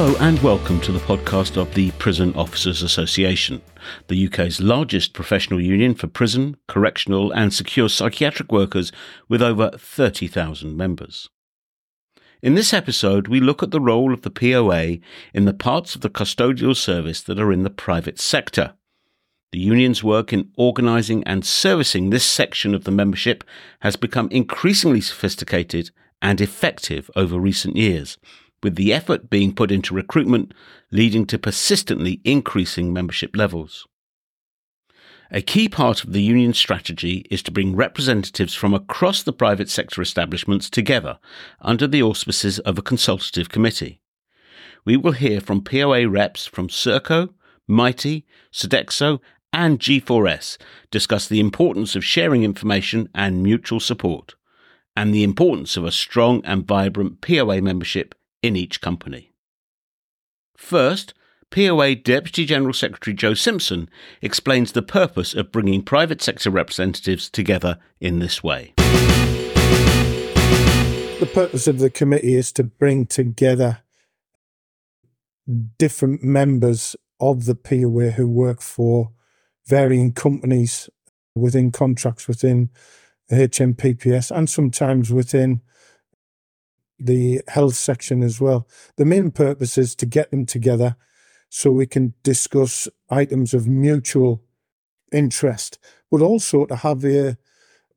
Hello and welcome to the podcast of the Prison Officers Association, the UK's largest professional union for prison, correctional, and secure psychiatric workers with over 30,000 members. In this episode, we look at the role of the POA in the parts of the custodial service that are in the private sector. The union's work in organising and servicing this section of the membership has become increasingly sophisticated and effective over recent years, with the effort being put into recruitment leading to persistently increasing membership levels. A key part of the union strategy is to bring representatives from across the private sector establishments together under the auspices of a consultative committee. We will hear from POA reps from Serco, Mitie, Sodexo, and G4S discuss the importance of sharing information and mutual support, and the importance of a strong and vibrant POA membership in each company. First, POA Deputy General Secretary Joe Simpson explains the purpose of bringing private sector representatives together in this way. The purpose of the committee is to bring together different members of the POA who work for varying companies within contracts within HMPPS and sometimes within the health section as well. The main purpose is to get them together so we can discuss items of mutual interest, but also to have a,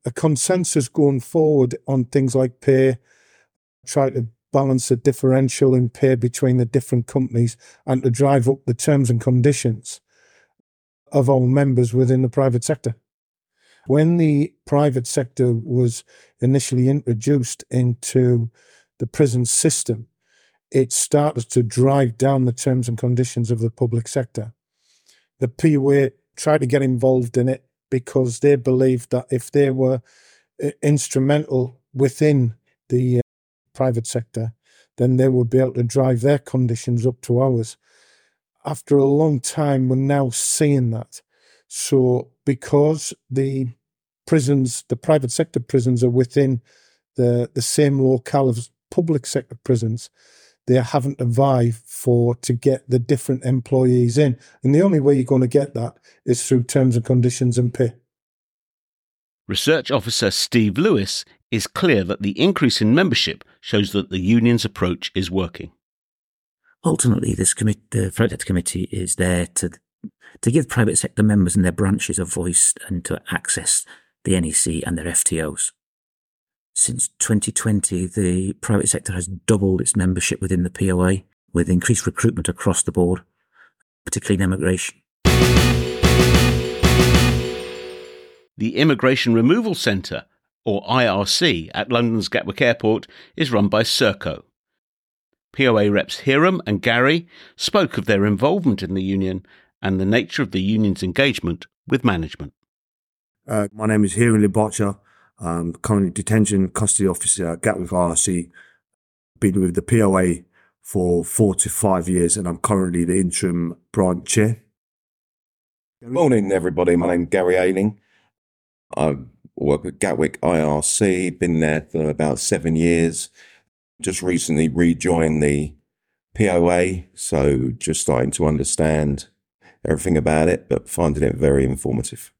a consensus going forward on things like pay, try to balance the differential in pay between the different companies and to drive up the terms and conditions of our members within the private sector. When the private sector was initially introduced into the prison system, it started to drive down the terms and conditions of the public sector. The POA tried to get involved in it because they believed that if they were uh, instrumental within the uh, private sector, then they would be able to drive their conditions up to ours. After a long time, we're now seeing that. So, because the prisons, the private sector prisons, are within the, the same locale as public sector prisons, they're having to vie for to get the different employees in. And the only way you're going to get that is through terms and conditions and pay. Research Officer Steve Lewis is clear that the increase in membership shows that the union's approach is working. Ultimately, this commit- the private committee is there to to give private sector members and their branches a voice and to access the NEC and their FTOs. Since 2020, the private sector has doubled its membership within the POA with increased recruitment across the board, particularly in immigration. The Immigration Removal Centre, or IRC, at London's Gatwick Airport is run by Serco. POA reps Hiram and Gary spoke of their involvement in the union and the nature of the union's engagement with management. Uh, my name is Hiram Libacha. I'm currently detention custody officer at Gatwick IRC. Been with the POA for four to five years, and I'm currently the interim branch chair. Good morning, everybody. My name's Gary Ayling. I work at Gatwick IRC, been there for about seven years. Just recently rejoined the POA, so just starting to understand everything about it, but finding it very informative.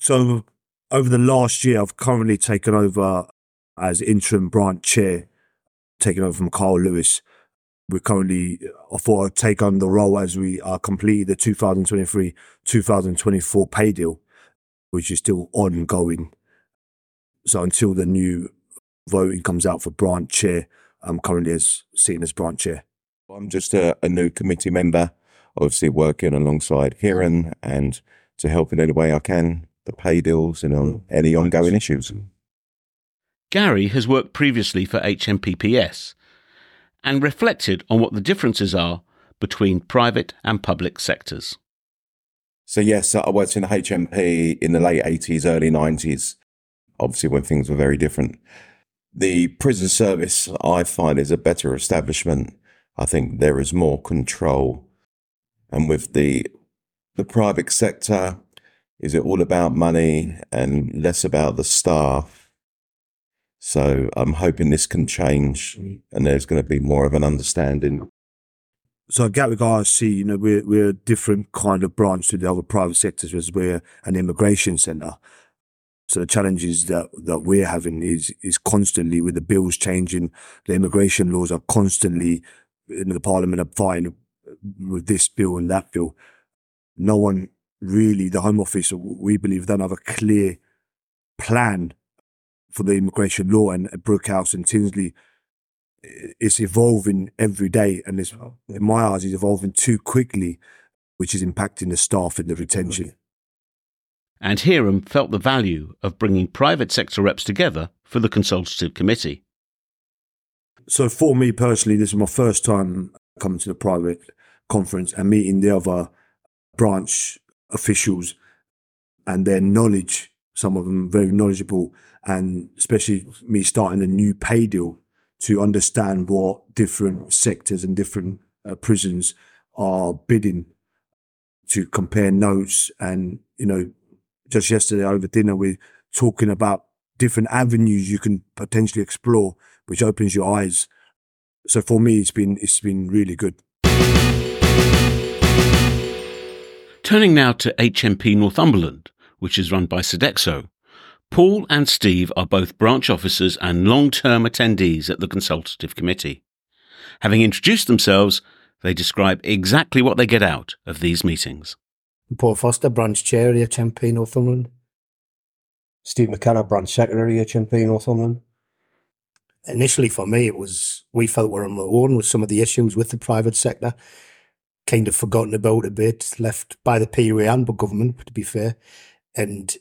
So over the last year, I've currently taken over as interim branch chair, taken over from Carl Lewis. We're currently, I'd take on the role as we uh, are completing the 2023 2024 pay deal, which is still ongoing. So until the new voting comes out for branch chair, I'm currently as seen as branch chair. I'm just a, a new committee member, obviously working alongside Kieran and to help in any way I can the pay deals and on mm. any ongoing issues. Gary has worked previously for HMPPS and reflected on what the differences are between private and public sectors. So, yes, I worked in the HMP in the late 80s, early 90s, obviously when things were very different. The prison service, I find, is a better establishment. I think there is more control. And with the the private sector, is it all about money and less about the staff? So I'm hoping this can change and there's going to be more of an understanding. So at Gatwick RSC, you know, we're, we're a different kind of branch to the other private sectors as we're an immigration centre. So the challenges that, that we're having is is constantly with the bills changing, the immigration laws are constantly in the parliament are fighting with this bill and that bill. No one really, the Home Office, we believe, don't have a clear plan for the immigration law and Brookhouse and Tinsley it's evolving every day and it's, in my eyes it's evolving too quickly which is impacting the staff and the retention. And Hiram felt the value of bringing private sector reps together for the consultative committee. So, for me personally, this is my first time coming to the private conference and meeting the other branch officials and their knowledge. Some of them very knowledgeable, and especially me starting a new pay deal to understand what different sectors and different uh, prisons are bidding to compare notes and you know just yesterday over dinner, we're talking about different avenues you can potentially explore, which opens your eyes. So for me, it's been it's been really good. Turning now to HMP Northumberland, which is run by Sodexo. Paul and Steve are both branch officers and long term attendees at the Consultative Committee. Having introduced themselves, they describe exactly what they get out of these meetings. Paul Foster, branch chair at HMP Northumberland. Steve McKenna, branch secretary at HMP Northumberland. Initially, for me, it was we felt we're on our own with some of the issues with the private sector, kind of forgotten about a bit, left by the POA and the government, to be fair. And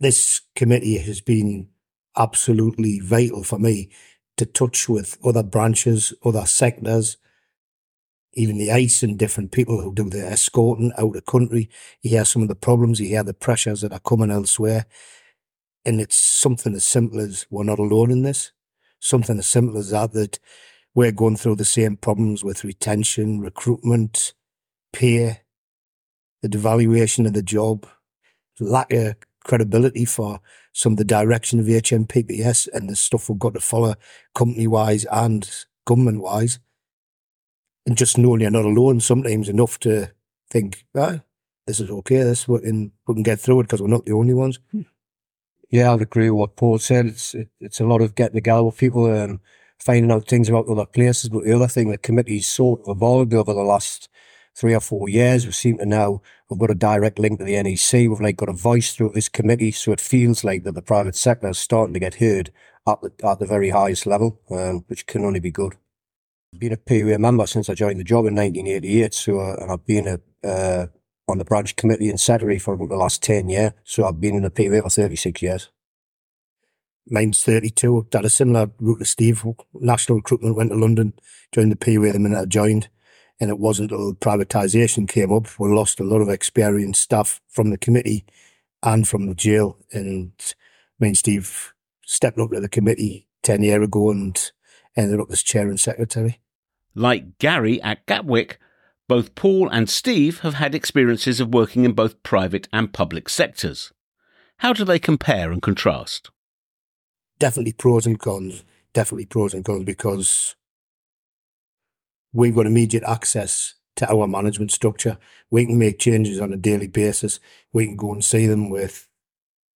this committee has been absolutely vital for me to touch with other branches, other sectors, even the ICE and different people who do the escorting out of country. You hear some of the problems, you hear the pressures that are coming elsewhere. And it's something as simple as we're not alone in this. Something as simple as that, that we're going through the same problems with retention, recruitment, pay, the devaluation of the job, lack of credibility for some of the direction of HMPPS and the stuff we've got to follow company wise and government wise and just knowing you're not alone sometimes enough to think, ah, this is okay. This we can we can get through it because we're not the only ones. Hmm. Yeah, I'd agree with what Paul said. It's it, it's a lot of getting together with people and finding out things about other places. But the other thing, the committee's sort of evolved over the last three or four years. We seem to now we've got a direct link to the NEC. We've like got a voice through this committee, so it feels like that the private sector is starting to get heard at the at the very highest level, um, which can only be good been a POA member since I joined the job in 1988. So, uh, and I've been a, uh, on the branch committee in Secretary for the last 10 years. So I've been in the POA for 36 years. Mine's 32. Had a similar route to Steve. National recruitment went to London, joined the POA the minute I joined. And it wasn't until privatisation came up, we lost a lot of experienced staff from the committee and from the jail. And me and Steve stepped up to the committee 10 years ago and ended up as chair and secretary. Like Gary at Gatwick, both Paul and Steve have had experiences of working in both private and public sectors. How do they compare and contrast? Definitely pros and cons. Definitely pros and cons because we've got immediate access to our management structure. We can make changes on a daily basis. We can go and see them with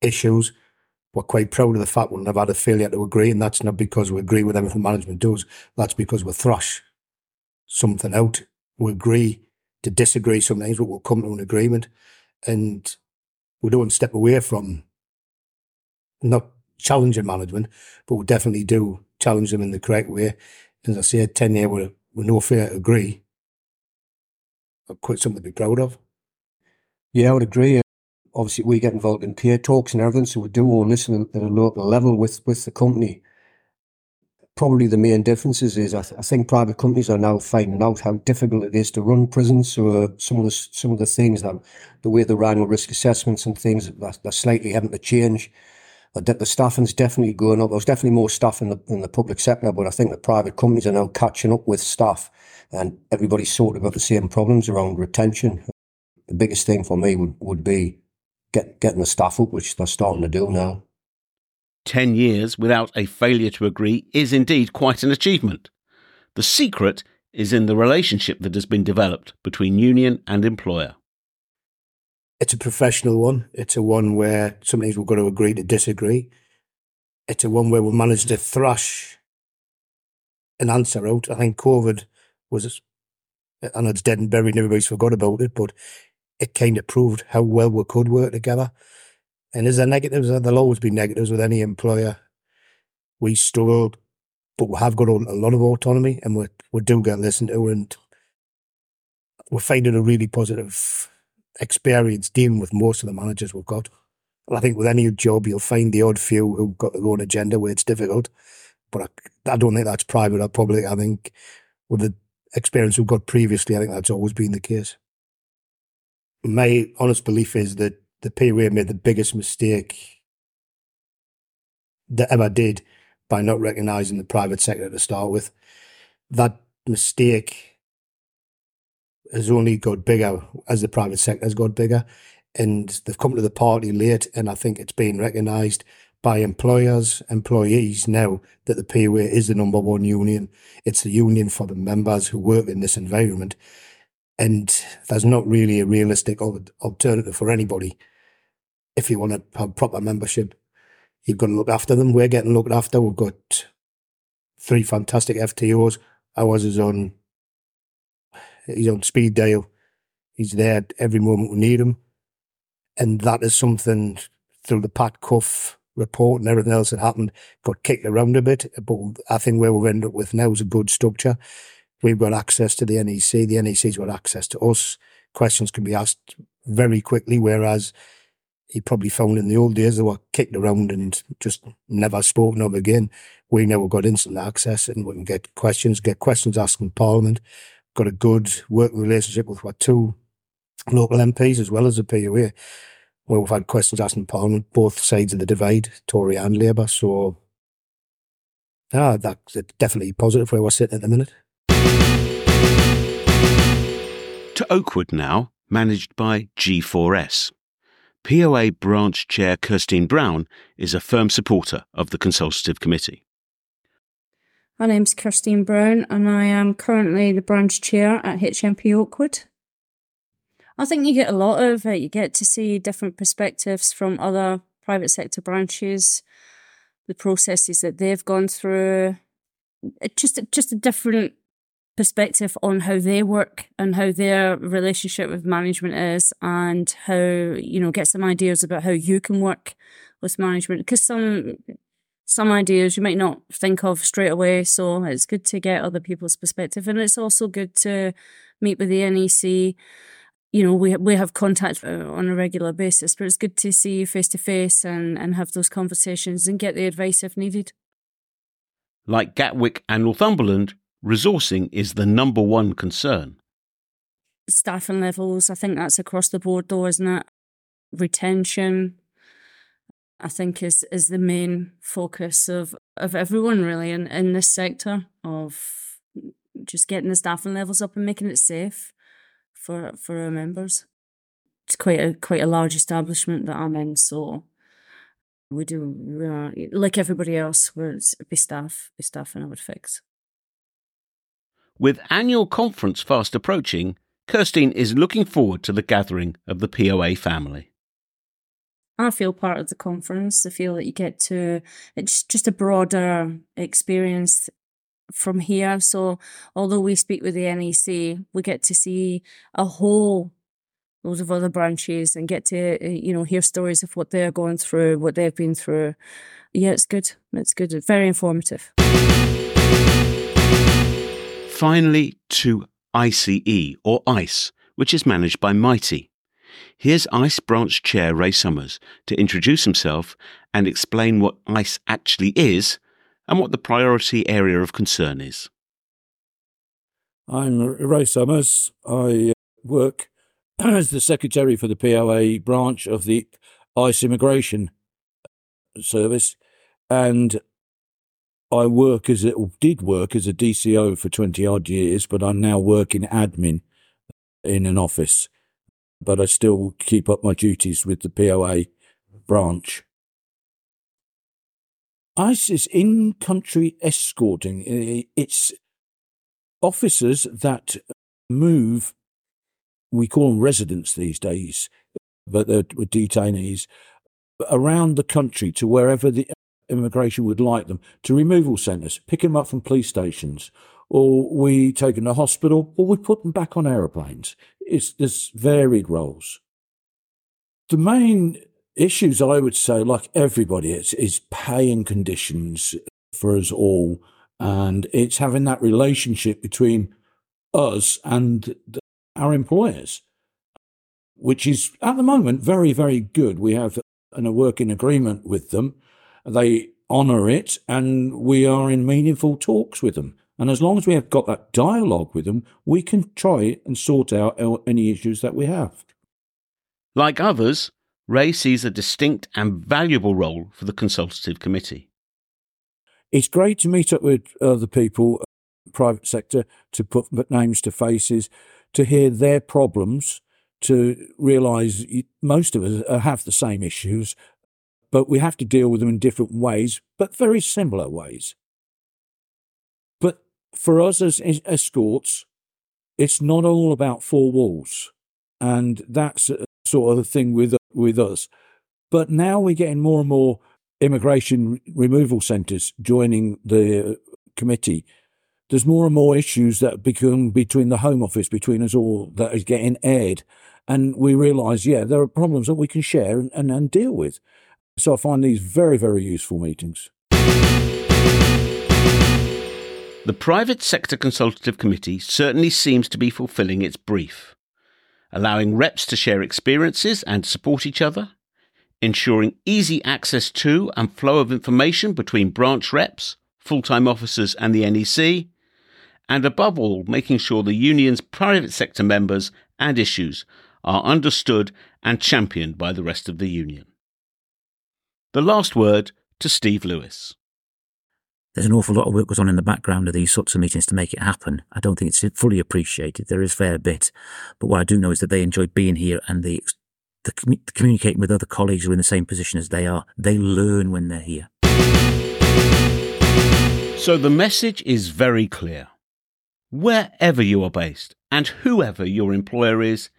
issues we're quite proud of the fact we've never had a failure to agree, and that's not because we agree with everything management does. That's because we thrash something out. We agree to disagree sometimes, but we'll come to an agreement, and we don't step away from not challenging management, but we definitely do challenge them in the correct way. As I said, 10 years with, with no fair agree, quite something to be proud of. Yeah, I would agree obviously we get involved in peer talks and everything, so we do all this at a local level with, with the company. Probably the main differences is I, th- I think private companies are now finding out how difficult it is to run prisons. So uh, some of the some of the things that the way the annual risk assessments and things that they're slightly having to change. The, staffing's definitely going up. There's definitely more staff in the in the public sector, but I think the private companies are now catching up with staff, and everybody's sort of got the same problems around retention. The biggest thing for me would, would be get, getting the staff up, which they're starting to do now. 10 years without a failure to agree is indeed quite an achievement. The secret is in the relationship that has been developed between union and employer. It's a professional one. It's a one where sometimes we've got to agree to disagree. It's a one where we've managed to thrash an answer out. I think COVID was, and it's dead and buried and everybody's forgot about it, but it kind of proved how well we could work together. And is there negatives? There'll always be negatives with any employer. We struggled, but we have got a lot of autonomy and we, we do get listened to and we're finding a really positive experience dealing with most of the managers we've got. And I think with any job, you'll find the odd few who've got their own agenda where it's difficult. But I, I don't think that's private or public. I think with the experience we've got previously, I think that's always been the case. My honest belief is that the POA made the biggest mistake that ever did by not recognising the private sector to start with. That mistake has only got bigger as the private sector has got bigger. And they've come to the party late, and I think it's been recognised by employers, employees now that the POA is the number one union. It's the union for the members who work in this environment. And there's not really a realistic alternative for anybody if you want to have proper membership, you've got to look after them. We're getting looked after. We've got three fantastic FTOs. Ours is on, he's on speed dial. He's there every moment we need him. And that is something through the Pat Cuff report and everything else that happened got kicked around a bit. But I think where we've ended up with now is a good structure. We've got access to the NEC. The NEC's got access to us. Questions can be asked very quickly, whereas he probably found in the old days they were kicked around and just never spoken of again. We now got instant access and we can get questions, get questions asked in Parliament. Got a good working relationship with what two local MPs as well as the POA, where we've had questions asked in Parliament, both sides of the divide, Tory and Labour. So, ah, that's definitely positive where we're sitting at the minute. To Oakwood now, managed by G4S. POA branch chair Kirstine Brown is a firm supporter of the consultative committee. My name's Kirstine Brown and I am currently the branch chair at HMP Oakwood. I think you get a lot of it. You get to see different perspectives from other private sector branches, the processes that they've gone through. It just just a different perspective on how they work and how their relationship with management is and how you know get some ideas about how you can work with management because some some ideas you might not think of straight away so it's good to get other people's perspective and it's also good to meet with the NEC you know we we have contact uh, on a regular basis but it's good to see you face to face and and have those conversations and get the advice if needed like Gatwick and Northumberland resourcing is the number one concern. Staffing levels, I think that's across the board though, isn't it? Retention, I think is is the main focus of, of everyone really in, in this sector of just getting the staffing levels up and making it safe for for our members. It's quite a quite a large establishment that I'm in, so we do we are, like everybody else. We're be staff, be staff, and I would fix. With annual conference fast approaching, Kirstine is looking forward to the gathering of the POA family. I feel part of the conference. I feel that you get to, it's just a broader experience from here. So, although we speak with the NEC, we get to see a whole loads of other branches and get to, uh, you know, hear stories of what they're going through, what they've been through. Yeah, it's good. It's good. It's very informative finally to ICE, or ICE, which is managed by Mitie. Here's ICE branch chair Ray Summers to introduce himself and explain what ICE actually is and what the priority area of concern is. I'm Ray Summers. I uh, work as the secretary for the POA branch of the ICE Immigration Service, and I work as a, did work as a DCO for 20 odd years, but I'm now working admin in an office. But I still keep up my duties with the POA branch. ISIS in country escorting. It's officers that move, we call them residents these days, but they're detainees, around the country to wherever the immigration would like them, to removal centres, pick them up from police stations, or we take them to hospital, or we put them back on aeroplanes. It's there's varied roles. The main issues, I would say, like everybody, is, is pay and conditions for us all. And it's having that relationship between us and our employers, which is at the moment very, very good. We have an, a working agreement with them. They honour it, and we are in meaningful talks with them. And as long as we have got that dialogue with them, we can try and sort out any issues that we have. Like others, Ray sees a distinct and valuable role for the consultative committee. It's great to meet up with other people, uh, private sector, to put names to faces, to hear their problems, to realise most of us uh, have the same issues, but we have to deal with them in different ways, but very similar ways. For us as escorts, it's not all about four walls. And that's sort of the thing with with us. But now we're getting more and more immigration removal centres joining the committee. There's more and more issues that become between the Home Office, between us all, that is getting aired. And we realise, yeah, there are problems that we can share and, and, and deal with. So I find these very, very useful meetings. The Private Sector Consultative Committee certainly seems to be fulfilling its brief allowing reps to share experiences and support each other, ensuring easy access to and flow of information between branch reps, full time officers, and the NEC, and above all, making sure the union's private sector members and issues are understood and championed by the rest of the union. The last word to Steve Lewis there's an awful lot of work goes on in the background of these sorts of meetings to make it happen. I don't think it's fully appreciated. There is a fair bit, but what I do know is that they enjoy being here and they, the, communicating with other colleagues who are in the same position as they are. They learn when they're here. So the message is very clear. Wherever you are based and whoever your employer is,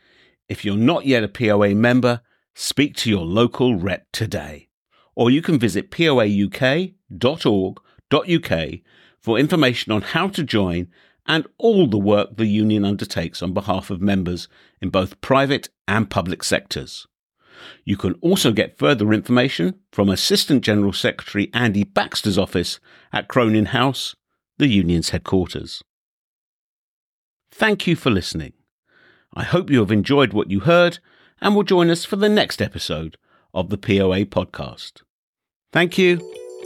if you're not yet a POA member, speak to your local rep today. Or you can visit poauk.org uk for information on how to join and all the work the union undertakes on behalf of members in both private and public sectors. You can also get further information from Assistant General Secretary Andy Baxter's office at Cronin House, the union's headquarters. Thank you for listening. I hope you have enjoyed what you heard and will join us for the next episode of the POA podcast. Thank you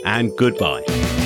and goodbye.